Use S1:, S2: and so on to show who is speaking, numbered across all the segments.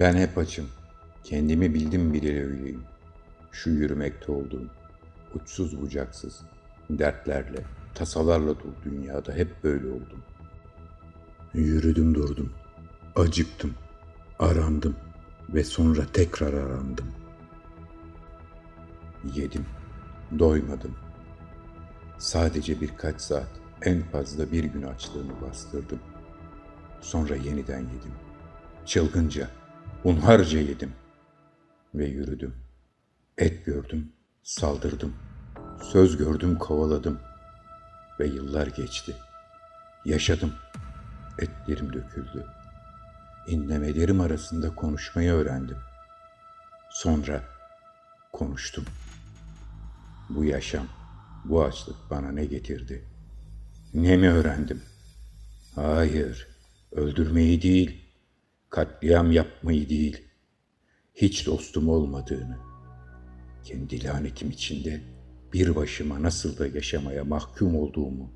S1: Ben hep açım. Kendimi bildim bileli öyleyim. Şu yürümekte olduğum, uçsuz bucaksız, dertlerle, tasalarla dolu dünyada hep böyle oldum. Yürüdüm durdum, acıktım, arandım ve sonra tekrar arandım. Yedim, doymadım. Sadece birkaç saat, en fazla bir gün açlığımı bastırdım. Sonra yeniden yedim. Çılgınca, hunharca yedim. Ve yürüdüm. Et gördüm, saldırdım. Söz gördüm, kovaladım. Ve yıllar geçti. Yaşadım. Etlerim döküldü. İnlemelerim arasında konuşmayı öğrendim. Sonra konuştum. Bu yaşam, bu açlık bana ne getirdi? Ne mi öğrendim? Hayır, öldürmeyi değil, katliam yapmayı değil, hiç dostum olmadığını, kendi lanetim içinde bir başıma nasıl da yaşamaya mahkum olduğumu,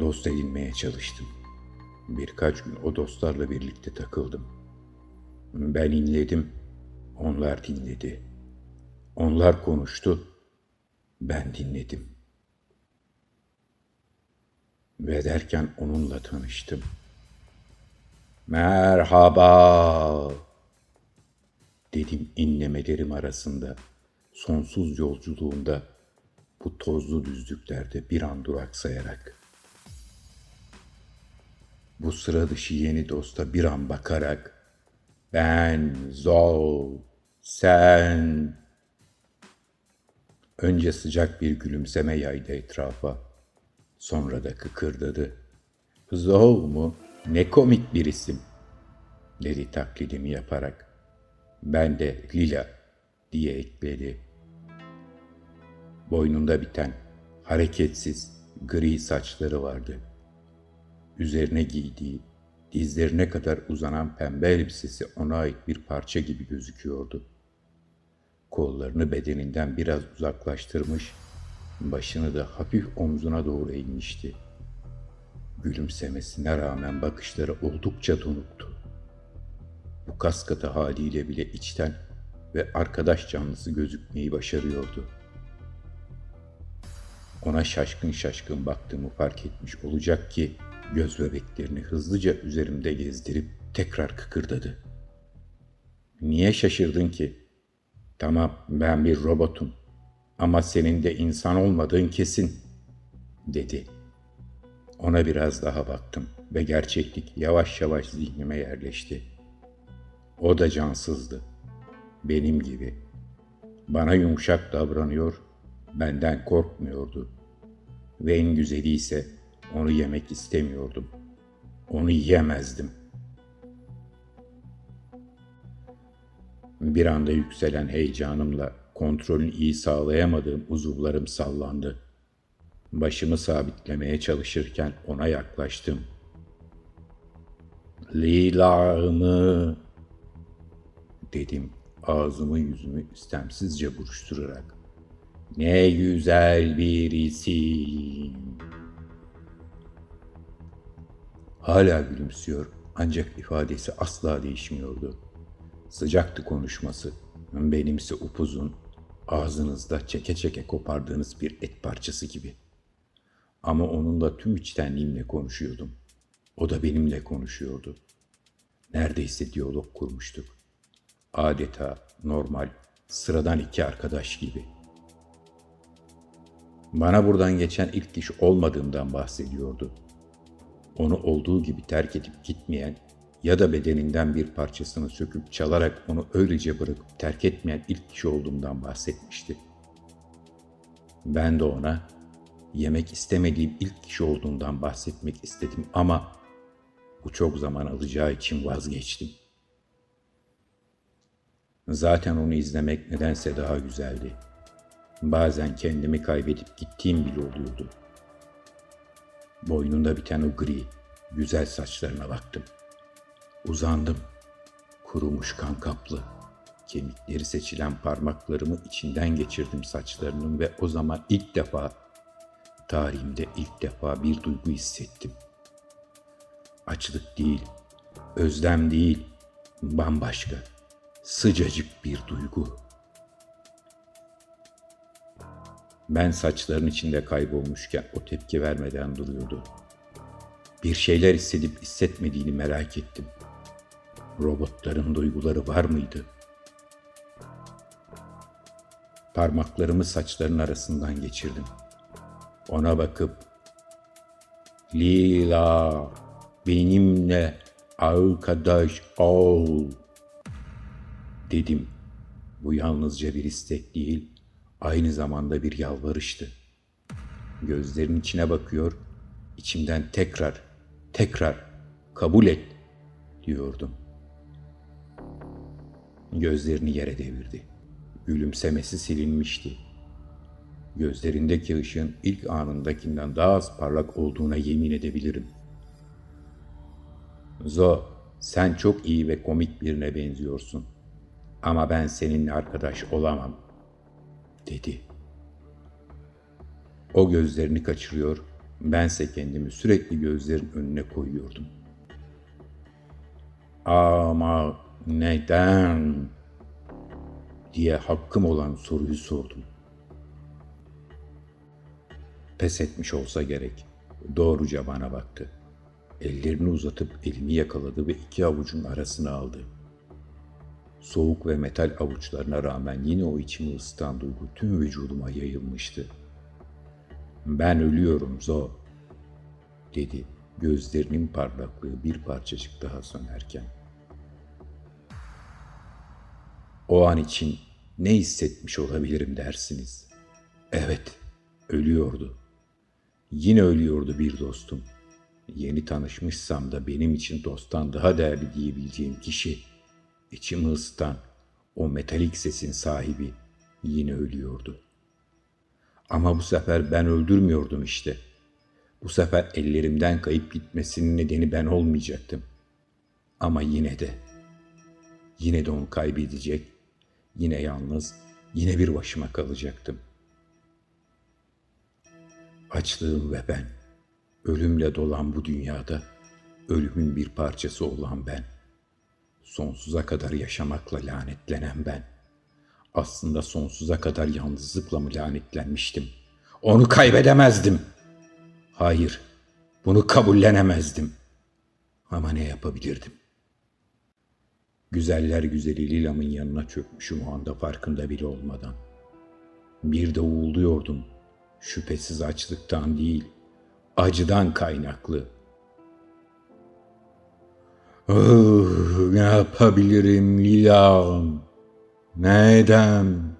S1: dost edinmeye çalıştım. Birkaç gün o dostlarla birlikte takıldım. Ben inledim, onlar dinledi. Onlar konuştu, ben dinledim. Ve derken onunla tanıştım. Merhaba dedim inlemelerim arasında, sonsuz yolculuğunda, bu tozlu düzlüklerde bir an duraksayarak. Bu sıra dışı yeni dosta bir an bakarak, ben, Zol, sen... Önce sıcak bir gülümseme yaydı etrafa. Sonra da kıkırdadı. Zol mu? Ne komik bir isim. Dedi taklidimi yaparak. Ben de Lila diye ekledi. Boynunda biten, hareketsiz, gri saçları vardı. Üzerine giydiği, dizlerine kadar uzanan pembe elbisesi ona ait bir parça gibi gözüküyordu. Kollarını bedeninden biraz uzaklaştırmış, başını da hafif omzuna doğru eğmişti. Gülümsemesine rağmen bakışları oldukça donuktu. Bu kaskatı haliyle bile içten ve arkadaş canlısı gözükmeyi başarıyordu. Ona şaşkın şaşkın baktığımı fark etmiş olacak ki göz bebeklerini hızlıca üzerimde gezdirip tekrar kıkırdadı. Niye şaşırdın ki? Tamam ben bir robotum ama senin de insan olmadığın kesin dedi. Ona biraz daha baktım ve gerçeklik yavaş yavaş zihnime yerleşti. O da cansızdı. Benim gibi. Bana yumuşak davranıyor, benden korkmuyordu. Ve en güzeli ise onu yemek istemiyordum. Onu yiyemezdim. Bir anda yükselen heyecanımla kontrolünü iyi sağlayamadığım uzuvlarım sallandı. Başımı sabitlemeye çalışırken ona yaklaştım. Lila'mı dedim ağzımı yüzümü istemsizce buruşturarak. Ne güzel bir isim. Hala gülümsüyor ancak ifadesi asla değişmiyordu. Sıcaktı konuşması. Benimse upuzun, ağzınızda çeke çeke kopardığınız bir et parçası gibi. Ama onunla tüm içtenliğimle konuşuyordum. O da benimle konuşuyordu. Neredeyse diyalog kurmuştuk. Adeta normal, sıradan iki arkadaş gibi. Bana buradan geçen ilk kişi olmadığımdan bahsediyordu. Onu olduğu gibi terk edip gitmeyen ya da bedeninden bir parçasını söküp çalarak onu öylece bırakıp terk etmeyen ilk kişi olduğumdan bahsetmişti. Ben de ona yemek istemediğim ilk kişi olduğundan bahsetmek istedim ama bu çok zaman alacağı için vazgeçtim. Zaten onu izlemek nedense daha güzeldi. Bazen kendimi kaybedip gittiğim bile oluyordu. Boynunda biten o gri, güzel saçlarına baktım. Uzandım. Kurumuş kan kaplı. Kemikleri seçilen parmaklarımı içinden geçirdim saçlarının ve o zaman ilk defa, tarihimde ilk defa bir duygu hissettim. Açlık değil, Özlem değil, bambaşka, sıcacık bir duygu. Ben saçların içinde kaybolmuşken o tepki vermeden duruyordu. Bir şeyler hissedip hissetmediğini merak ettim. Robotların duyguları var mıydı? Parmaklarımı saçların arasından geçirdim. Ona bakıp Lila benimle arkadaş ol dedim. Bu yalnızca bir istek değil, aynı zamanda bir yalvarıştı. Gözlerinin içine bakıyor, içimden tekrar, tekrar kabul et diyordum. Gözlerini yere devirdi. Gülümsemesi silinmişti. Gözlerindeki ışığın ilk anındakinden daha az parlak olduğuna yemin edebilirim. Zo, sen çok iyi ve komik birine benziyorsun. Ama ben seninle arkadaş olamam, dedi. O gözlerini kaçırıyor, bense kendimi sürekli gözlerin önüne koyuyordum. Ama neden? diye hakkım olan soruyu sordum. Pes etmiş olsa gerek. Doğruca bana baktı. Ellerini uzatıp elimi yakaladı ve iki avucun arasına aldı. Soğuk ve metal avuçlarına rağmen yine o içimi ısıtan duygu tüm vücuduma yayılmıştı. Ben ölüyorum Zo, dedi gözlerinin parlaklığı bir parçacık daha sönerken. O an için ne hissetmiş olabilirim dersiniz. Evet, ölüyordu. Yine ölüyordu bir dostum. Yeni tanışmışsam da benim için dosttan daha değerli diyebileceğim kişi, içimi ısıtan o metalik sesin sahibi yine ölüyordu. Ama bu sefer ben öldürmüyordum işte. Bu sefer ellerimden kayıp gitmesinin nedeni ben olmayacaktım. Ama yine de, yine de onu kaybedecek, yine yalnız, yine bir başıma kalacaktım. Açlığım ve ben, ölümle dolan bu dünyada, ölümün bir parçası olan ben, sonsuza kadar yaşamakla lanetlenen ben, aslında sonsuza kadar yalnızlıkla mı lanetlenmiştim? Onu kaybedemezdim. Hayır, bunu kabullenemezdim. Ama ne yapabilirdim? Güzeller güzeli Lilam'ın yanına çökmüşüm o anda farkında bile olmadan. Bir de uğulduyordum. Şüphesiz açlıktan değil, acıdan kaynaklı. Oh, ne yapabilirim Lilam? Ne edem?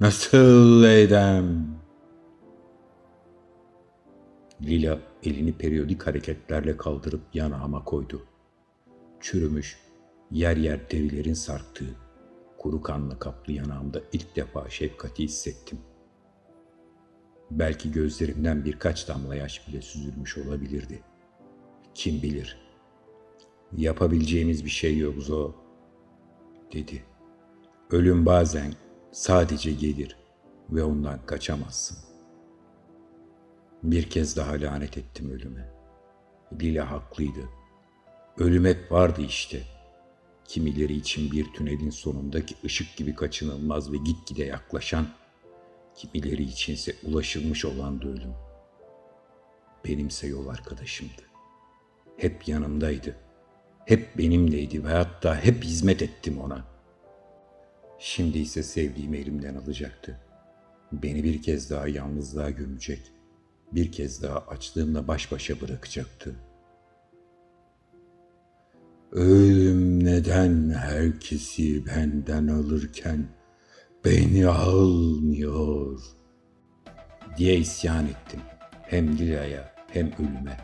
S1: Nasıl edem? Lila elini periyodik hareketlerle kaldırıp yanağıma koydu. Çürümüş, yer yer derilerin sarktığı, kuru kanla kaplı yanağımda ilk defa şefkati hissettim. Belki gözlerimden birkaç damla yaş bile süzülmüş olabilirdi. Kim bilir? Yapabileceğimiz bir şey yok Zo, dedi. Ölüm bazen sadece gelir ve ondan kaçamazsın. Bir kez daha lanet ettim ölüme. Lila haklıydı. Ölüm hep vardı işte. Kimileri için bir tünelin sonundaki ışık gibi kaçınılmaz ve gitgide yaklaşan, kimileri içinse ulaşılmış olan ölüm. Benimse yol arkadaşımdı. Hep yanımdaydı. Hep benimleydi ve hatta hep hizmet ettim ona. Şimdi ise sevdiğimi elimden alacaktı. Beni bir kez daha yalnızlığa gömecek.'' bir kez daha açlığımla baş başa bırakacaktı. Ölüm neden herkesi benden alırken beni almıyor diye isyan ettim. Hem Lilya'ya hem ölüme.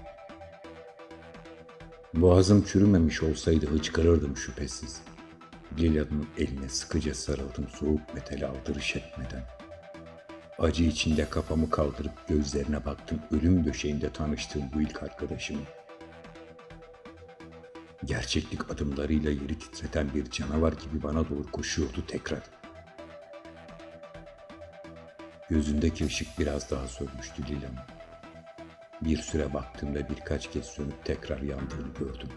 S1: Boğazım çürümemiş olsaydı hıçkırırdım şüphesiz. Lilya'nın eline sıkıca sarıldım soğuk metal aldırış etmeden.'' Acı içinde kafamı kaldırıp gözlerine baktım ölüm döşeğinde tanıştığım bu ilk arkadaşım. Gerçeklik adımlarıyla yeri titreten bir canavar gibi bana doğru koşuyordu tekrar. Gözündeki ışık biraz daha sönmüştü Lilam. Bir süre baktığımda birkaç kez sönüp tekrar yandığını gördüm.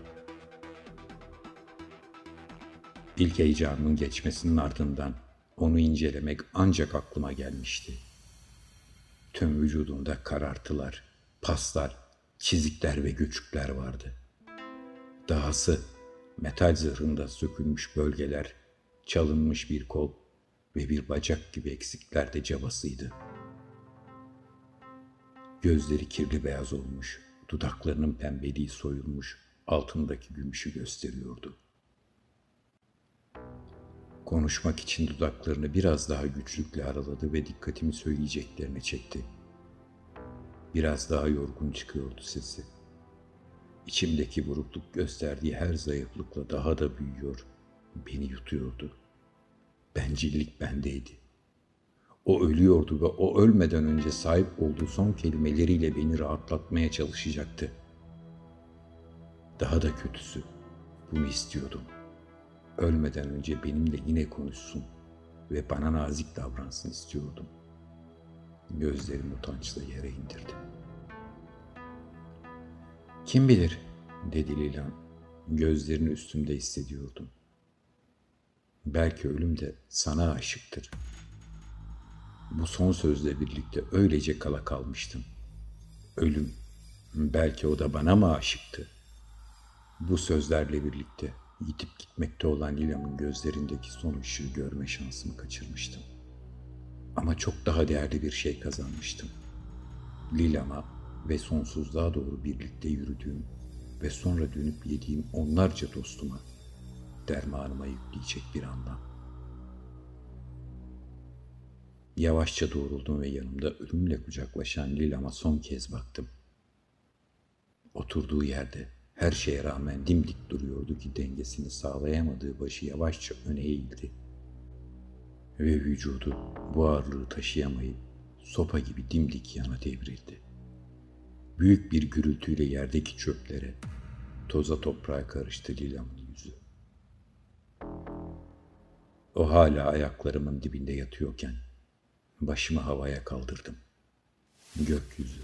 S1: İlk heyecanımın geçmesinin ardından onu incelemek ancak aklıma gelmişti. Tüm vücudunda karartılar, paslar, çizikler ve göçükler vardı. Dahası metal zırhında sökülmüş bölgeler, çalınmış bir kol ve bir bacak gibi eksikler de cabasıydı. Gözleri kirli beyaz olmuş, dudaklarının pembeliği soyulmuş, altındaki gümüşü gösteriyordu. Konuşmak için dudaklarını biraz daha güçlükle araladı ve dikkatimi söyleyeceklerine çekti. Biraz daha yorgun çıkıyordu sesi. İçimdeki burukluk gösterdiği her zayıflıkla daha da büyüyor, beni yutuyordu. Bencillik bendeydi. O ölüyordu ve o ölmeden önce sahip olduğu son kelimeleriyle beni rahatlatmaya çalışacaktı. Daha da kötüsü, bunu istiyordum. Ölmeden önce benimle yine konuşsun ve bana nazik davransın istiyordum. Gözlerimi utançla yere indirdim. Kim bilir, dedi Lilan. Gözlerini üstümde hissediyordum. Belki ölüm de sana aşıktır. Bu son sözle birlikte öylece kala kalmıştım. Ölüm, belki o da bana mı aşıktı? Bu sözlerle birlikte yitip gitmekte olan Lilam'ın gözlerindeki son ışığı görme şansımı kaçırmıştım. Ama çok daha değerli bir şey kazanmıştım. Lilam'a ve sonsuzluğa doğru birlikte yürüdüğüm ve sonra dönüp yediğim onlarca dostuma dermanıma yükleyecek bir anlam. Yavaşça doğruldum ve yanımda ölümle kucaklaşan Lilam'a son kez baktım. Oturduğu yerde her şeye rağmen dimdik duruyordu ki dengesini sağlayamadığı başı yavaşça öne eğildi. Ve vücudu bu ağırlığı taşıyamayıp sopa gibi dimdik yana devrildi. Büyük bir gürültüyle yerdeki çöplere, toza toprağa karıştı Lilam'ın O hala ayaklarımın dibinde yatıyorken başımı havaya kaldırdım. Gökyüzü,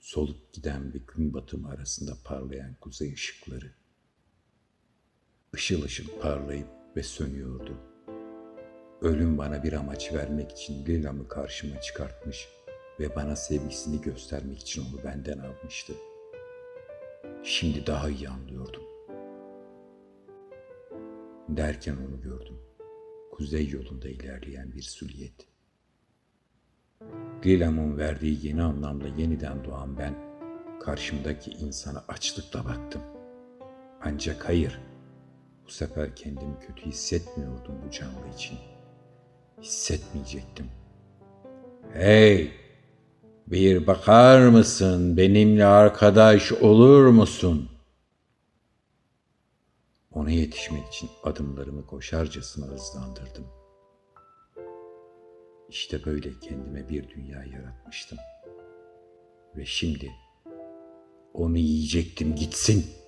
S1: solup giden bir gün batımı arasında parlayan kuzey ışıkları. Işıl ışıl parlayıp ve sönüyordu. Ölüm bana bir amaç vermek için Lilam'ı karşıma çıkartmış ve bana sevgisini göstermek için onu benden almıştı. Şimdi daha iyi anlıyordum. Derken onu gördüm. Kuzey yolunda ilerleyen bir süliyet. Lilam'ın verdiği yeni anlamda yeniden doğan ben, karşımdaki insana açlıkla baktım. Ancak hayır, bu sefer kendimi kötü hissetmiyordum bu canlı için. Hissetmeyecektim. Hey! Bir bakar mısın? Benimle arkadaş olur musun? Ona yetişmek için adımlarımı koşarcasına hızlandırdım. İşte böyle kendime bir dünya yaratmıştım. Ve şimdi onu yiyecektim gitsin.''